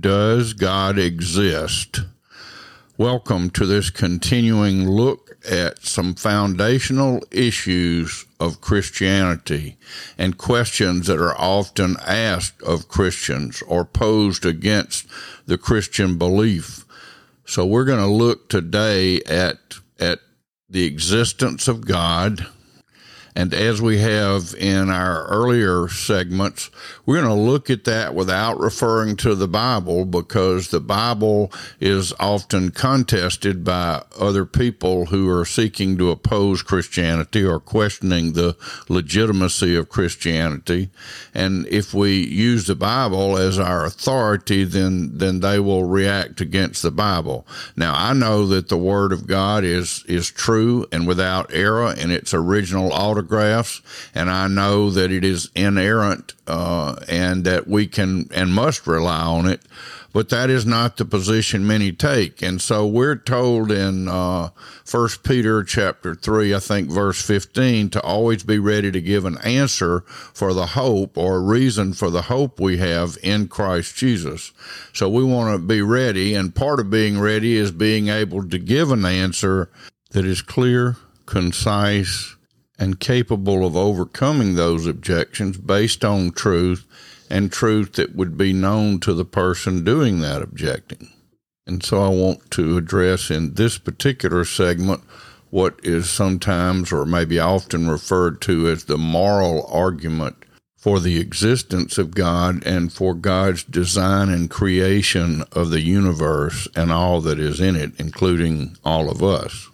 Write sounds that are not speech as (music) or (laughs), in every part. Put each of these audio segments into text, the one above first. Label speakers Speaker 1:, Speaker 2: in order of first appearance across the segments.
Speaker 1: Does God Exist? Welcome to this continuing look at some foundational issues of Christianity and questions that are often asked of Christians or posed against the Christian belief. So we're going to look today at, at the existence of God, and as we have in our earlier segments, we're going to look at that without referring to the Bible because the Bible is often contested by other people who are seeking to oppose Christianity or questioning the legitimacy of Christianity. And if we use the Bible as our authority, then, then they will react against the Bible. Now, I know that the Word of God is, is true and without error in its original autograph photographs, and I know that it is inerrant uh, and that we can and must rely on it. But that is not the position many take, and so we're told in uh, First Peter chapter three, I think verse fifteen, to always be ready to give an answer for the hope or reason for the hope we have in Christ Jesus. So we want to be ready, and part of being ready is being able to give an answer that is clear, concise, and capable of overcoming those objections based on truth and truth that would be known to the person doing that objecting. And so I want to address in this particular segment what is sometimes or maybe often referred to as the moral argument for the existence of God and for God's design and creation of the universe and all that is in it, including all of us.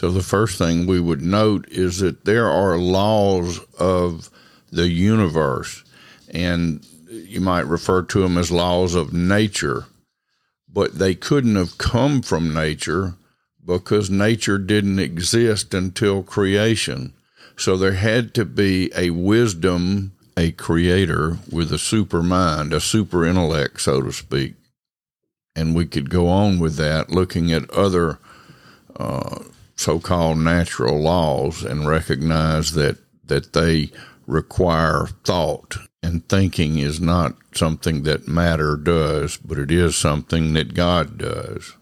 Speaker 1: So the first thing we would note is that there are laws of the universe, and you might refer to them as laws of nature, but they couldn't have come from nature because nature didn't exist until creation. So there had to be a wisdom, a creator with a super mind, a super intellect, so to speak. And we could go on with that, looking at other uh, so-called natural laws and recognize that that they require thought and thinking is not something that matter does, but it is something that God does.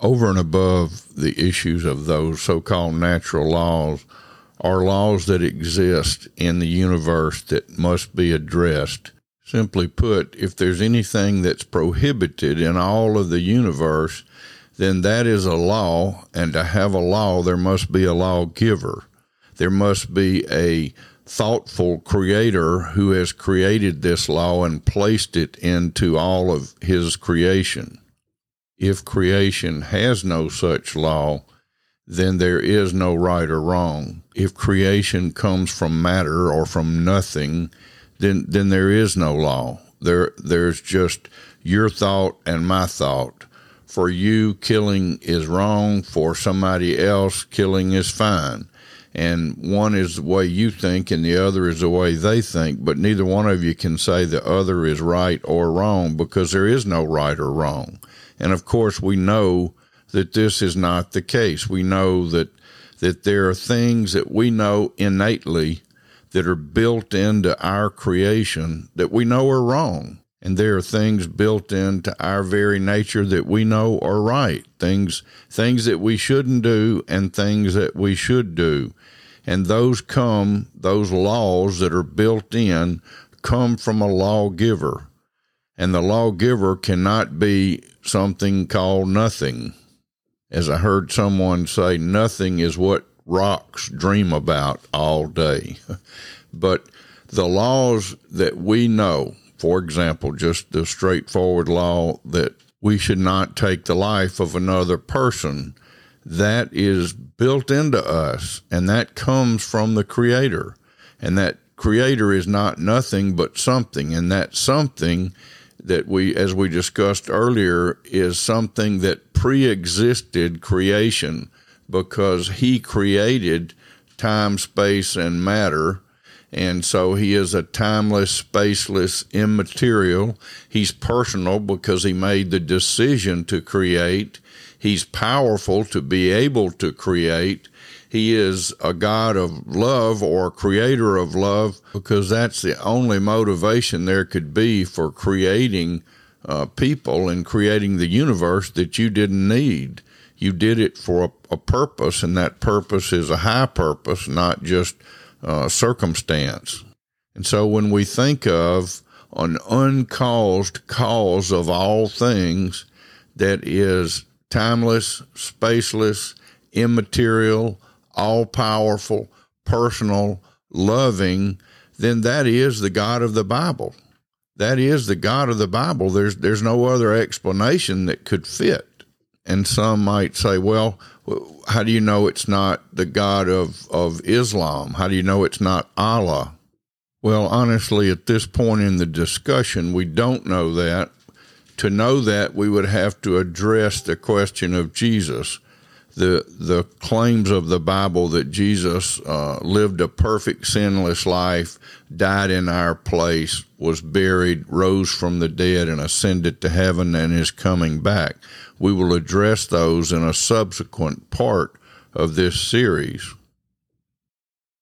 Speaker 1: Over and above the issues of those so-called natural laws are laws that exist in the universe that must be addressed. Simply put, if there's anything that's prohibited in all of the universe, then that is a law. And to have a law, there must be a lawgiver. There must be a thoughtful creator who has created this law and placed it into all of his creation. If creation has no such law, then there is no right or wrong. If creation comes from matter or from nothing, then then there is no law. There there's just your thought and my thought for you, killing is wrong. For somebody else, killing is fine. And one is the way you think, and the other is the way they think. But neither one of you can say the other is right or wrong because there is no right or wrong. And of course, we know that this is not the case. We know that that there are things that we know innately that are built into our creation that we know are wrong. And there are things built into our very nature that we know are right. Things, things that we shouldn't do and things that we should do. And those come, those laws that are built in come from a lawgiver. And the lawgiver cannot be something called nothing. As I heard someone say, nothing is what rocks dream about all day. (laughs) but the laws that we know, for example, just the straightforward law that we should not take the life of another person. That is built into us, and that comes from the Creator. And that Creator is not nothing but something, and that something that we, as we discussed earlier, is something that pre existed creation because He created time, space, and matter and so he is a timeless, spaceless, immaterial. He's personal because he made the decision to create. He's powerful to be able to create. He is a God of love or creator of love because that's the only motivation there could be for creating uh, people and creating the universe that you didn't need. You did it for a, a purpose, and that purpose is a high purpose, not just uh, circumstance. And so when we think of an uncaused cause of all things that is timeless, spaceless, immaterial, all powerful, personal, loving, then that is the God of the Bible. That is the God of the Bible. There's there's no other explanation that could fit. And some might say, well, how do you know it's not the God of, of Islam? How do you know it's not Allah? Well, honestly, at this point in the discussion, we don't know that. To know that, we would have to address the question of Jesus the the claims of the Bible that Jesus uh, lived a perfect sinless life, died in our place, was buried, rose from the dead, and ascended to heaven, and is coming back. We will address those in a subsequent part of this series.